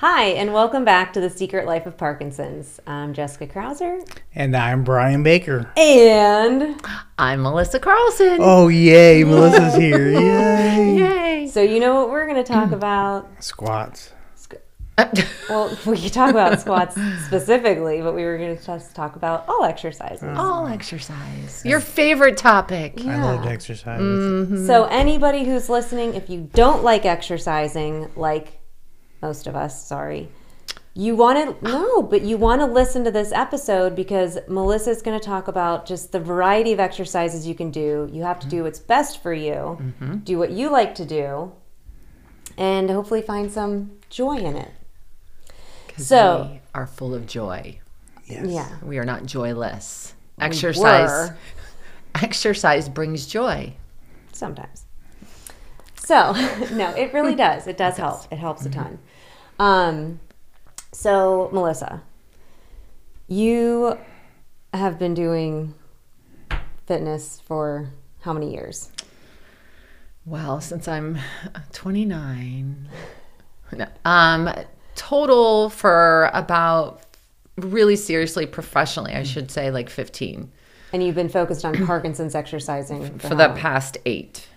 Hi, and welcome back to The Secret Life of Parkinson's. I'm Jessica Krauser. And I'm Brian Baker. And I'm Melissa Carlson. Oh, yay, Melissa's here. Yay. Yay. so, you know what we're going to talk mm. about? Squats. Well, we could talk about squats specifically, but we were going to just talk about all exercises. Mm. All exercise. Your favorite topic. I love exercise. Mm-hmm. So, anybody who's listening, if you don't like exercising, like most of us, sorry, you want to no, but you want to listen to this episode because Melissa's going to talk about just the variety of exercises you can do. You have to do mm-hmm. what's best for you, mm-hmm. do what you like to do, and hopefully find some joy in it. So- we are full of joy. Yes. Yeah. We are not joyless. Exercise. were. Exercise brings joy. sometimes. So, no, it really does. It does help. It helps a ton. Um, so, Melissa, you have been doing fitness for how many years? Well, since I'm 29, no, um, total for about really seriously professionally, I should say like 15 And you've been focused on Parkinson's exercising for how the long? past eight.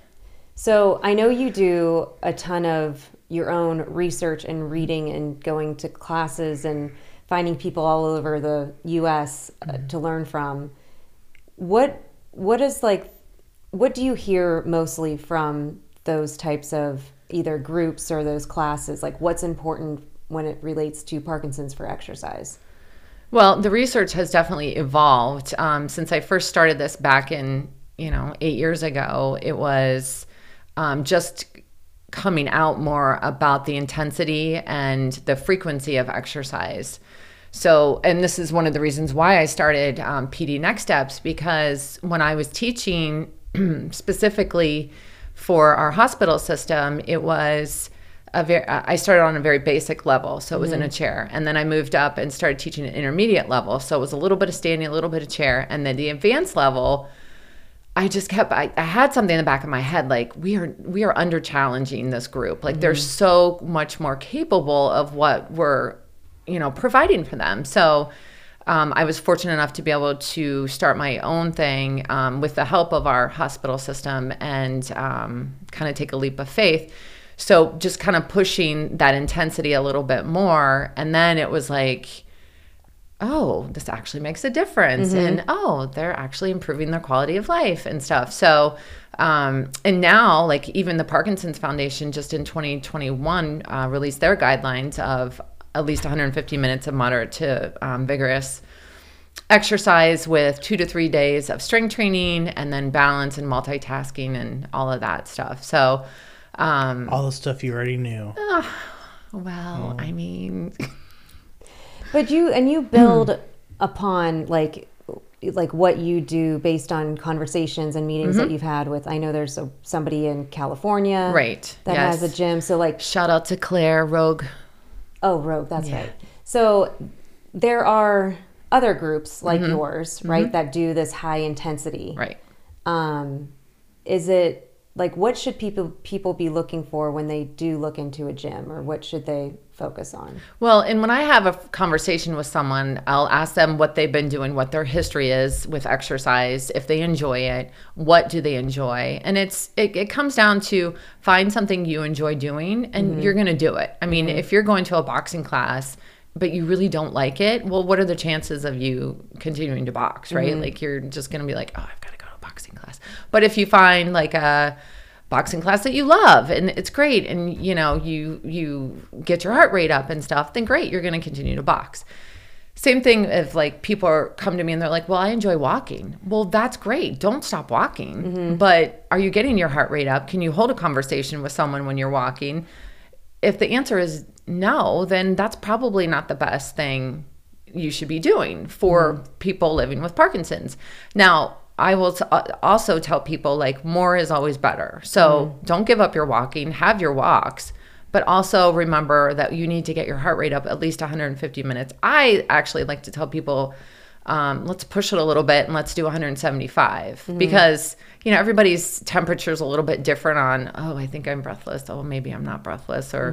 So I know you do a ton of your own research and reading and going to classes and finding people all over the U.S. uh, to learn from. What what is like? What do you hear mostly from those types of either groups or those classes? Like, what's important when it relates to Parkinson's for exercise? Well, the research has definitely evolved um, since I first started this back in you know eight years ago. It was um, just coming out more about the intensity and the frequency of exercise. So, and this is one of the reasons why I started um, PD Next Steps because when I was teaching specifically for our hospital system, it was a very, I started on a very basic level. So it was in a chair. And then I moved up and started teaching at intermediate level. So it was a little bit of standing, a little bit of chair. And then the advanced level, I just kept I, I had something in the back of my head like we are we are under challenging this group. Like they're so much more capable of what we're, you know, providing for them. So um, I was fortunate enough to be able to start my own thing um, with the help of our hospital system and um, kind of take a leap of faith. So just kind of pushing that intensity a little bit more. And then it was like, oh, this actually makes a difference. And oh, they're actually improving their quality of life and stuff. So, um, and now, like, even the Parkinson's Foundation just in 2021 uh, released their guidelines of at least 150 minutes of moderate to um, vigorous exercise with two to three days of strength training and then balance and multitasking and all of that stuff. So, um, All the stuff you already knew. well, I mean, But you and you build upon like like what you do based on conversations and meetings that you've had with. I know there's a, somebody in California, Right, that has a gym. So like, shout out to Claire Rogue. oh, Rogue, that's right. So there are other groups like Mm-hmm. yours, right, that do this high intensity. Right. Um, is it like what should people people be looking for when they do look into a gym, or what should they focus on? Well, and when I have a conversation with someone, I'll ask them what they've been doing, what their history is with exercise, if they enjoy it, what do they enjoy, and it's it, it comes down to find something you enjoy doing, and mm-hmm. you're going to do it. I mean, mm-hmm. if you're going to a boxing class. But you really don't like it. Well, what are the chances of you continuing to box, right? Mm-hmm. Like you're just gonna be like, oh, I've got to go to a boxing class. But if you find like a boxing class that you love and it's great and you know you you get your heart rate up and stuff then great you're going to continue to box. Same thing if like people are come to me and they're like well i enjoy walking. Well that's great don't stop walking mm-hmm. but are you getting your heart rate up? Can you hold a conversation with someone when you're walking? If the answer is no then that's probably not the best thing you should be doing for mm-hmm. people living with parkinson's. Now I will t- uh, also tell people like more is always better. So don't give up your walking, have your walks, but also remember that you need to get your heart rate up at least 150 minutes. I actually like to tell people um, let's push it a little bit and let's do 175 because you know everybody's temperature is a little bit different on oh i think i'm breathless oh maybe i'm not breathless or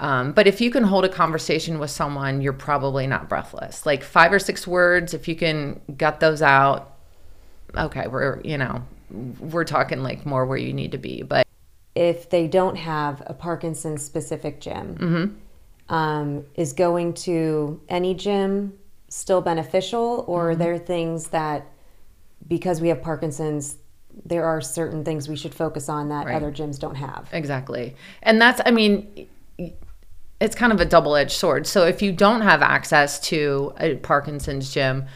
Um, but if you can hold a conversation with someone, you're probably not breathless. Like five or six words, if you can gut those out, okay, we're you know, we're talking like more where you need to be. But if they don't have a Parkinson's specific gym, Mm-hmm. um, is going to any gym still beneficial, or are Mm-hmm. there things that because we have Parkinson's, there are certain things we should focus on that Right. other gyms don't have? Exactly. And that's, I mean, it's kind of a double edged sword. So if you don't have access to a Parkinson's gym,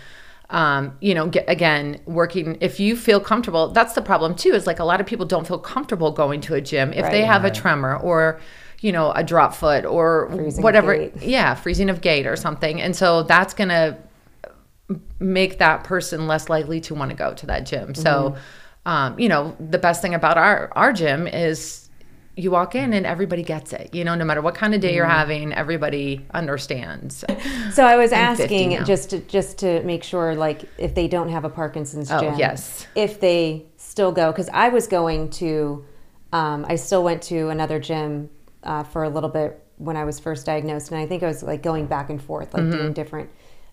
um, you know, get, again, working, if you feel comfortable, that's the problem too, is like a lot of people don't feel comfortable going to a gym if they have a tremor or, you know, a drop foot or Freezing whatever. Yeah, freezing of gait or something. And so that's going to make that person less likely to want to go to that gym. So, um, you know, the best thing about our our gym is you walk in and everybody gets it. You know, no matter what kind of day you're having, everybody understands. So I was I'm asking just to, just to make sure, like, if they don't have a Parkinson's Oh, gym, yes. if they still go, because I was going to, um, I still went to another gym uh, for a little bit when I was first diagnosed, and I think I was like going back and forth, like Mm-hmm. doing different.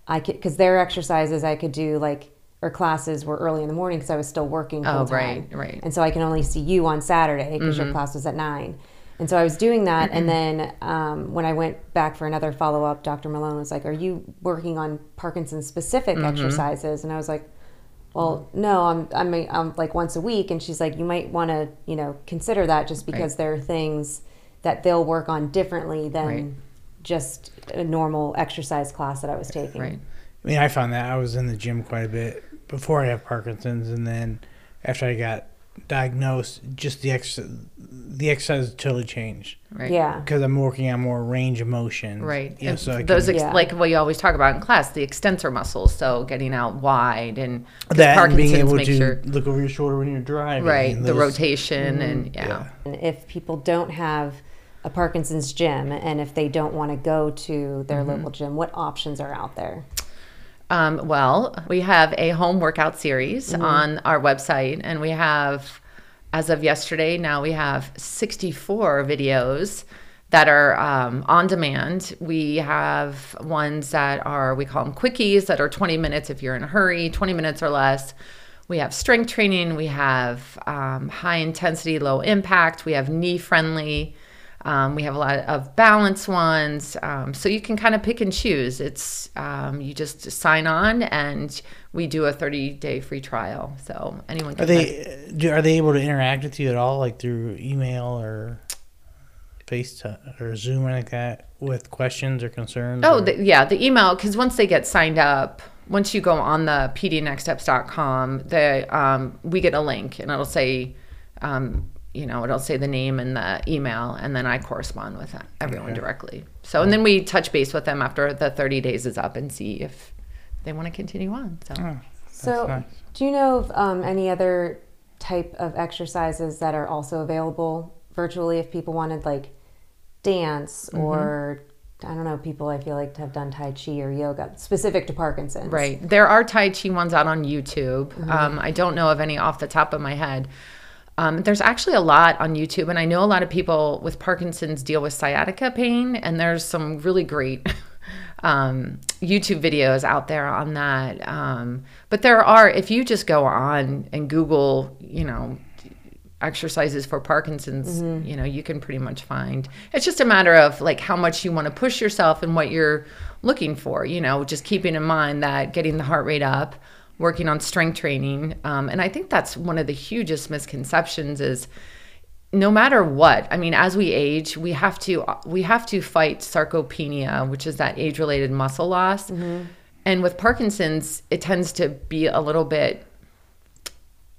I could because their exercises I could do like or classes were early in the morning because I was still working full Oh, time. right, right. Mm-hmm. And so I can only see you on Saturday because your class was at nine. And so I was doing that, and then um, when I went back for another follow up, Dr. Malone was like, "Are you working on Parkinson's specific Mm-hmm. exercises?" And I was like, "Well, no, I'm I'm, I'm like once a week." And she's like, "You might want to you know consider that just because there are things that they'll work on differently than Right. just a normal exercise class that I was taking." Right. I mean, I found that I was in the gym quite a bit before I have Parkinson's, and then after I got diagnosed, just the ex the exercise totally changed Right. Yeah. because I'm working on more range of motion. Right. Yeah. So I those can, ex- Yeah. like what you always talk about in class, the extensor muscles, so getting out wide and 'cause that and being Parkinson's able makes to your look over your shoulder when you're driving. right and the those- rotation and yeah. yeah. And if people don't have a Parkinson's gym and if they don't want to go to their Mm-hmm. local gym, what options are out there? Um, well, we have a home workout series on our website, and we have, as of yesterday, now we have 64 videos that are um, on demand. We have ones that are, we call them quickies, that are 20 minutes if you're in a hurry, 20 minutes or less. We have strength training, we have um, high intensity, low impact, we have knee friendly. Um, we have a lot of balance ones, um, so you can kind of pick and choose. It's um, you just sign on, and we do a 30 day free trial. So anyone can. Are they do, are they able to interact with you at all, like through email or FaceTime or Zoom or like that, with questions or concerns? Oh, or- the, yeah, the email because once they get signed up, once you go on the pdnextsteps.com, the um, we get a link and it'll say, um, you know, it'll say the name and the email, and then I correspond with everyone Okay. directly. So and then we touch base with them after the 30 days is up and see if they want to continue on. So. Oh, So, nice. do you know of um, any other type of exercises that are also available virtually if people wanted like dance Mm-hmm. or I don't know, people I feel like to have done Tai Chi or yoga specific to Parkinson's? Right. There are Tai Chi ones out on YouTube. Um, I don't know of any off the top of my head. Um, there's actually a lot on YouTube, and I know a lot of people with Parkinson's deal with sciatica pain, and there's some really great um, YouTube videos out there on that. Um, but there are, if you just go on and Google, you know, exercises for Parkinson's, you know, you can pretty much find. It's just a matter of like how much you want to push yourself and what you're looking for, you know, just keeping in mind that getting the heart rate up, working on strength training. Um, and I think that's one of the hugest misconceptions is no matter what i mean as we age we have to we have to fight sarcopenia which is that age related muscle loss and with parkinson's it tends to be a little bit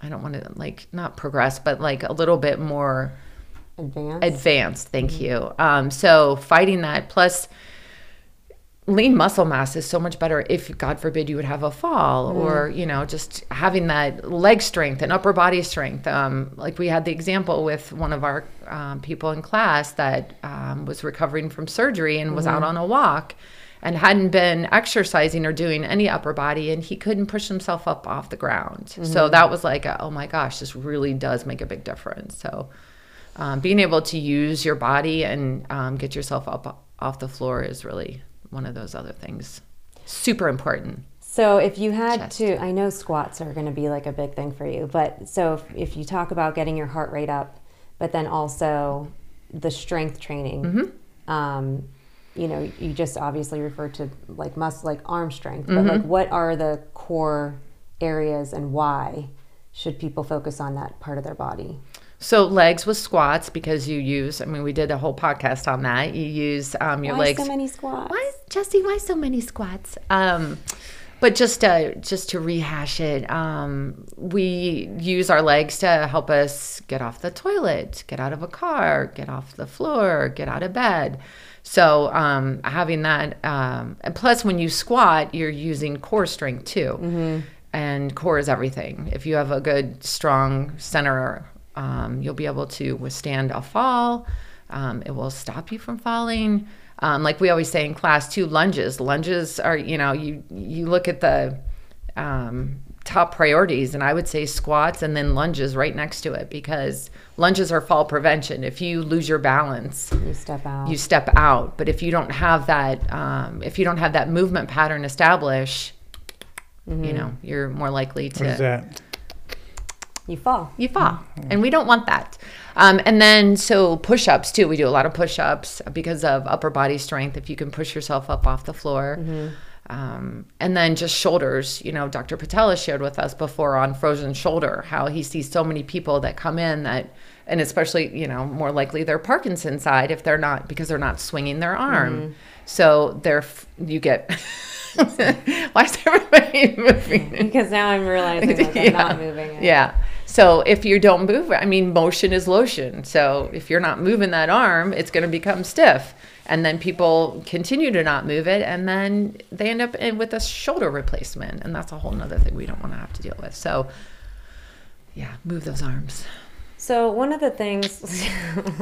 i don't want to like not progress but like a little bit more Advanced. advanced thank you um, so fighting that plus lean muscle mass is so much better if god forbid you would have a fall or you know just having that leg strength and upper body strength. Um, like we had the example with one of our um, people in class that um, was recovering from surgery and was out on a walk and hadn't been exercising or doing any upper body and he couldn't push himself up off the ground. So that was like a, oh my gosh this really does make a big difference. So um, being able to use your body and um, get yourself up off the floor is really one of those other things. Super important. So if you had Chest. to, I know squats are going to be like a big thing for you, but so if, if you talk about getting your heart rate up, but then also the strength training, Mm-hmm. um, you know, you just obviously refer to like muscle, like arm strength, Mm-hmm. but like what are the core areas and why should people focus on that part of their body? So legs with squats because you use. I mean, we did a whole podcast on that. You use um, your Why legs. so many squats? Why, Jesse? Why so many squats? Um, but just to just to rehash it, um, we use our legs to help us get off the toilet, get out of a car, get off the floor, get out of bed. So um, having that, um, and plus when you squat, you're using core strength too, and core is everything. If you have a good, strong center, um, you'll be able to withstand a fall. Um, it will stop you from falling. Um, like we always say in class, too, lunges. Lunges are, you know, you you look at the um, top priorities, and I would say squats and then lunges right next to it because lunges are fall prevention. If you lose your balance, You step out. you step out. But if you don't have that, um, if you don't have that movement pattern established, you know, you're more likely to What is that? You fall. you fall. And we don't want that. Um, and then so push-ups too. We do a lot of push-ups because of upper body strength if you can push yourself up off the floor. Um, and then just shoulders. You know dr patel has shared with us before on frozen shoulder how he sees so many people that come in that and especially you know more likely they're parkinson's side if they're not because they're not swinging their arm. So they're you get why is everybody moving? Because now I'm realizing like I'm not moving it. yeah. So if you don't move, I mean, motion is lotion. So if you're not moving that arm, it's going to become stiff. And then people continue to not move it, and then they end up in, with a shoulder replacement. And that's a whole nother thing we don't want to have to deal with. So, yeah, move those arms. So one of the things,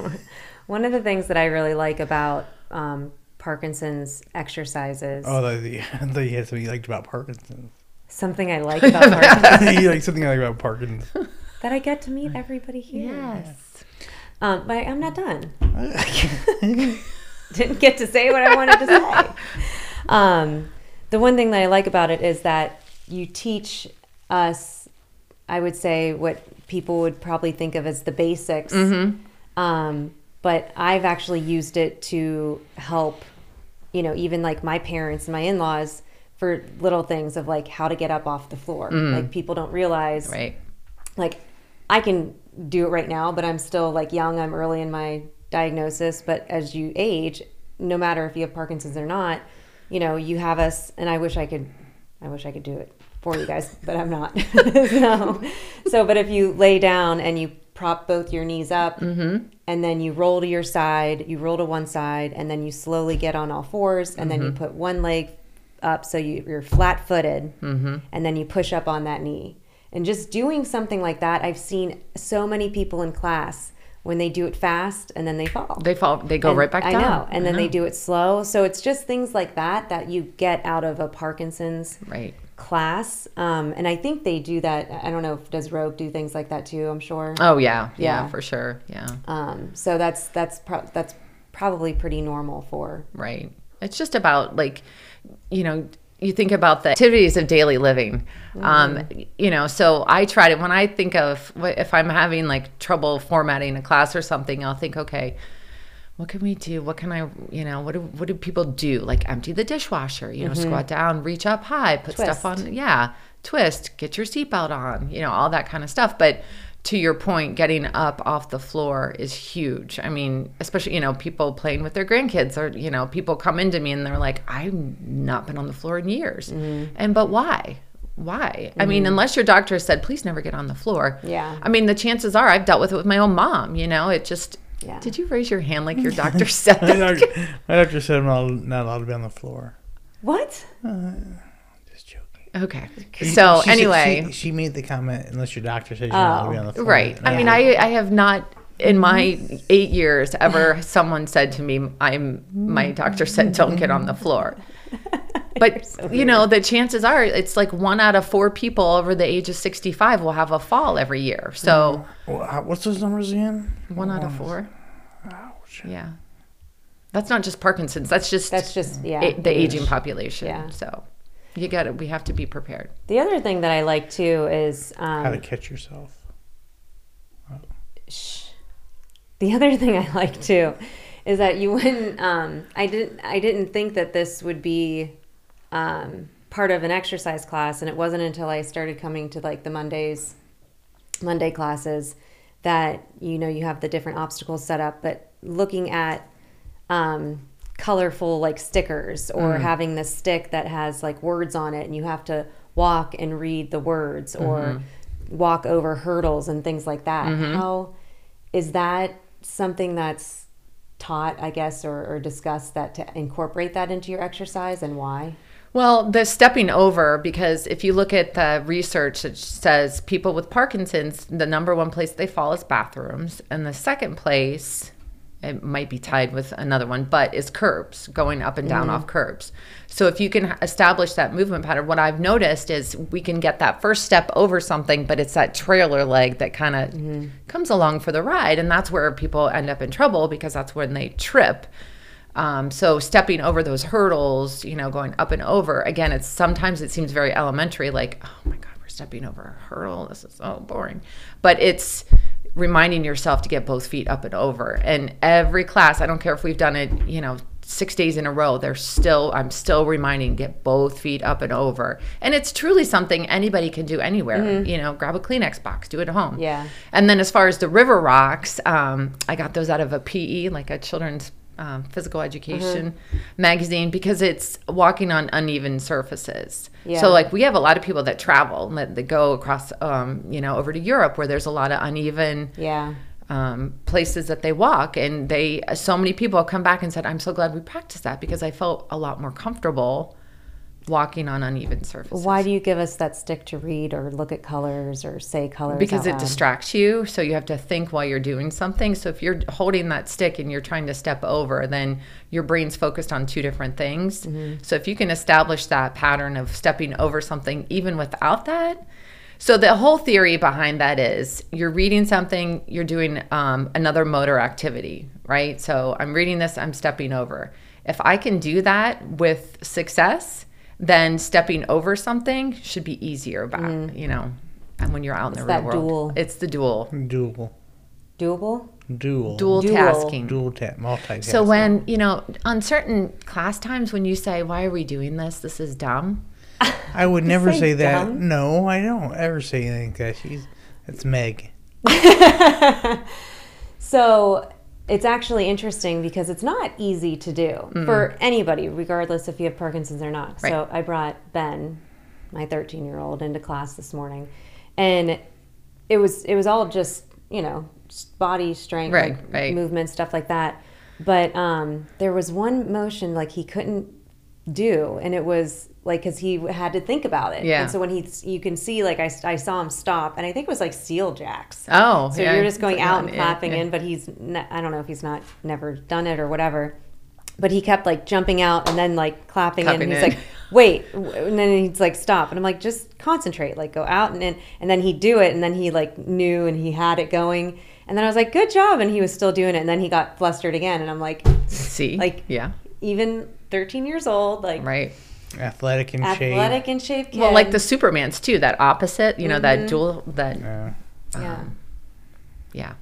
one of the things that I really like about um, Parkinson's exercises, Oh, the, the, I thought you had something you liked about Parkinson's. Something I like about Parkinson's, you like something I like about Parkinson's. that I get to meet everybody here. Yes. Um, but I'm not done. Didn't get to say what I wanted to say. Um, the one thing that I like about it is that you teach us, I would say, what people would probably think of as the basics. Um, but I've actually used it to help, you know, even like my parents and my in laws for little things of like how to get up off the floor. Mm. Like people don't realize Right. like I can do it right now, but I'm still like young. I'm early in my diagnosis. But as you age, no matter if you have Parkinson's or not, you know, you have us, and I wish I could, I wish I could do it for you guys, but I'm not. so, so, but if you lay down and you prop both your knees up, mm-hmm. and then you roll to your side, you roll to one side, and then you slowly get on all fours, and then you mm-hmm. put one leg up so you, you're flat footed, and then you push up on that knee. And just doing something like that, I've seen so many people in class when they do it fast and then they fall. They fall, they go And right back I down. know. And I then they do it slow. So it's just things like that that you get out of a Parkinson's Right. class. Um, and I think they do that. I don't know if does Rogue do things like that too. I'm sure. Oh, yeah. Yeah, Yeah. for sure. Yeah. Um, so that's that's pro- that's probably pretty normal for. Right. It's just about like, you know, you think about the activities of daily living. Um, you know, so I try to, when I think of if I'm having like trouble formatting a class or something, I'll think, okay, what can we do? What can I, you know, what do, what do people do? Like empty the dishwasher, you know, squat down, reach up high, put stuff on, yeah, twist, get your seatbelt on, you know, all that kind of stuff. But to your point, getting up off the floor is huge. I mean, especially, you know, people playing with their grandkids or, you know, people come into me and they're like, I've not been on the floor in years. Mm-hmm. And, but why? Why? I mean, mm-hmm. unless your doctor said, please never get on the floor. Yeah. I mean, the chances are I've dealt with it with my own mom, you know, it just, Yeah. did you raise your hand like your doctor said My doctor, my doctor said I'm not, not allowed to be on the floor. What? Just joking. Okay. She- So she said- anyway, she, she made the comment. Unless your doctor says you're not allowed to be on the oh, floor. right. And I mean, I, I have not in my mm-hmm. eight years ever someone said to me, I'm my mm-hmm. doctor said don't get on the floor. But So you know, the chances are it's like one out of four people over the age of 65 will have a fall every year. So mm-hmm. Well, What's those numbers again? one out of four. Ouch. Yeah. That's not just Parkinson's. That's just That's just yeah. a- the aging population. Yeah. So you got to, we have to be prepared. The other thing that I like too is How to um, catch yourself. shh. the other thing I like too is that you wouldn't. Um, I didn't. I didn't think that this would be um, part of an exercise class, and it wasn't until I started coming to like the Mondays, Monday classes, that you know you have the different obstacles set up. But looking at um, colorful like stickers or mm. having this stick that has like words on it and you have to walk and read the words or mm-hmm. walk over hurdles and things like that. Mm-hmm. How is that something that's taught i guess or, or discussed that to incorporate that into your exercise and why? Well, the stepping over, because if you look at the research, it says people with Parkinson's, the number one place they fall is bathrooms. And the second place, it might be tied with another one, but is curbs, going up and down off curbs. So if you can establish that movement pattern, what I've noticed is we can get that first step over something, but it's that trailer leg that kind of comes along for the ride. And that's where people end up in trouble because that's when they trip. Um, so stepping over those hurdles, you know, going up and over. Again, it's sometimes it seems very elementary, like, oh my God, we're stepping over a hurdle. This is so boring. But it's reminding yourself to get both feet up and over. And every class, I don't care if we've done it, you know, six days in a row, there's still I'm still reminding get both feet up and over. And it's truly something anybody can do anywhere. You know, grab a Kleenex box, do it at home. Yeah. And then as far as the river rocks, um, I got those out of a PE, like a children's um, physical education magazine, because it's walking on uneven surfaces. Yeah. So like we have a lot of people that travel that, that go across, um, you know, over to Europe where there's a lot of uneven yeah um, places that they walk, and they so many people come back and said, "I'm so glad we practiced that because I felt a lot more comfortable walking on uneven surfaces." why do you give us that stick to read or look at colors or say colors because it loud? distracts you so you have to think while you're doing something. So if you're holding that stick and you're trying to step over then your brain's focused on two different things. So if you can establish that pattern of stepping over something even without that so the whole theory behind that is you're reading something you're doing um, another motor activity right? So i'm reading this i'm stepping over. If i can do that with success then stepping over something should be easier about mm. you know and when you're out in the real world dual- it's the dual Dual. doable Dual. dual, Dual. tasking Dual tap. Multitasking. so when you know on certain class times when you say why are we doing this this is dumb I would never say say, that. dumb? No, I don't ever say anything like that. She's that's Meg. So it's actually interesting because it's not easy to do for anybody, regardless if you have Parkinson's or not. So I brought Ben, my 13 year old, into class this morning, and it was it was all just you know body strength, Right, like right. movement, stuff like that. But um, there was one motion like he couldn't do, and it was like because he had to think about it. Yeah. And so when he, you can see like I, I saw him stop, and I think it was like seal jacks. oh So yeah, you're just going out and clapping yeah. in, but he's ne- I don't know if he's not never done it or whatever. But he kept like jumping out and then like clapping, in. Clapping And he's in. like, "Wait!" And then he'd like stop, and I'm like, "Just concentrate, like go out and in." And then he'd do it, and then he like knew and he had it going. And then I was like, "Good job!" And he was still doing it, and then he got flustered again, and I'm like, see like- yeah even 13 years old, like right Athletic and shape. athletic and shaved kid. well like the supermans too that opposite you know that dual that Yeah. yeah. yeah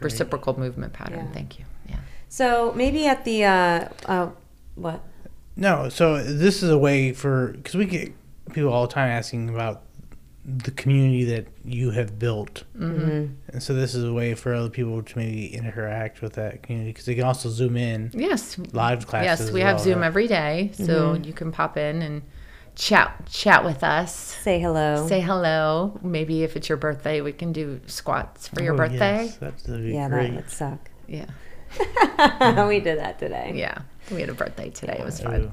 reciprocal movement pattern Yeah. thank you yeah So maybe at the uh, uh what? No, so this is a way for because we get people all the time asking about the community that you have built, Mm-hmm. and so this is a way for other people to maybe interact with that community because they can also zoom in yes live classes. yes as we have well, zoom right? every day so you can pop in and chat chat with us Say hello. say hello maybe if it's your birthday we can do squats for your Oh, birthday yes, that's that'd be yeah, great. that would suck. yeah we did that today. yeah we had a birthday today it was fun Ooh.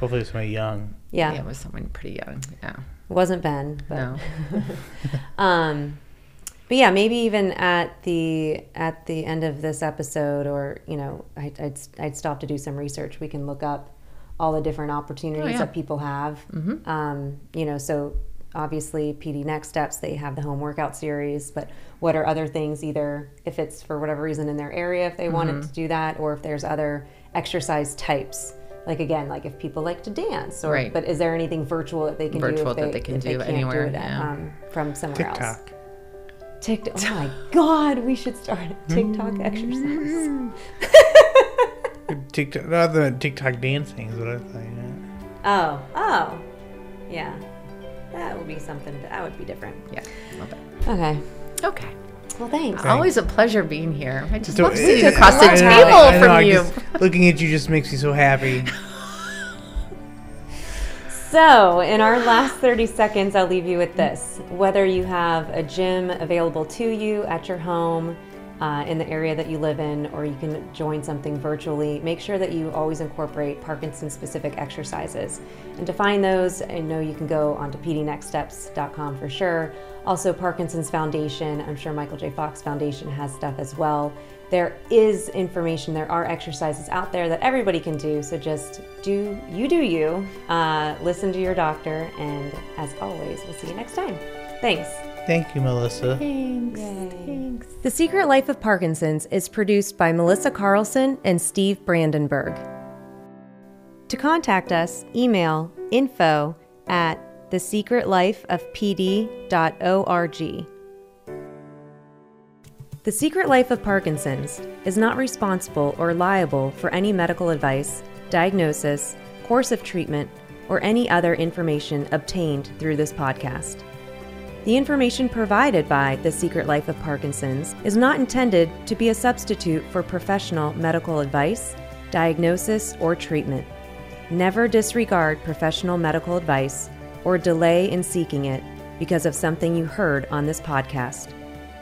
Hopefully, it's somebody young. Yeah, yeah it was someone pretty young yeah it wasn't Ben, but no um, but yeah, maybe even at the at the end of this episode, or you know, I, I'd I'd stop to do some research. We can look up all the different opportunities yeah. that people have. Um, you know, so obviously PD Next Steps, they have the home workout series, but what are other things, either if it's for whatever reason in their area, if they wanted to do that, or if there's other exercise types. Like again, like if people like to dance, or Right. but is there anything virtual that they can do Virtual that they can do can't anywhere, it, yeah. um, from somewhere else? TikTok. TikTok. Oh my God, we should start a TikTok Mm. exercise. TikTok, not the TikTok dancing is what I thought. Yeah. Oh, oh, yeah. That would be something. That would be different. Yeah, love it. Okay. Okay. Well, thanks. Always a pleasure being here. I just So- love sitting across the table I know, from I you. just- looking at you just makes me so happy. So, in our last 30 seconds, I'll leave you with this. Whether you have a gym available to you at your home, uh, in the area that you live in, or you can join something virtually, make sure that you always incorporate Parkinson specific exercises. And to find those, I know you can go onto pdnextsteps.com for sure. Also, Parkinson's Foundation, I'm sure Michael J. Fox Foundation has stuff as well. There is information, there are exercises out there that everybody can do. So just do you do you, uh, listen to your doctor, and as always, we'll see you next time. Thanks. Thank you, Melissa. Thanks. Thanks. The Secret Life of Parkinson's is produced by Melissa Carlson and Steve Brandenburg. To contact us, email info at thesecretlifeofpd.org. The Secret Life of Parkinson's is not responsible or liable for any medical advice, diagnosis, course of treatment, or any other information obtained through this podcast. The information provided by The Secret Life of Parkinson's is not intended to be a substitute for professional medical advice, diagnosis, or treatment. Never disregard professional medical advice or delay in seeking it because of something you heard on this podcast.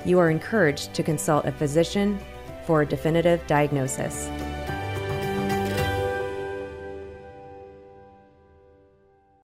You are encouraged to consult a physician for a definitive diagnosis.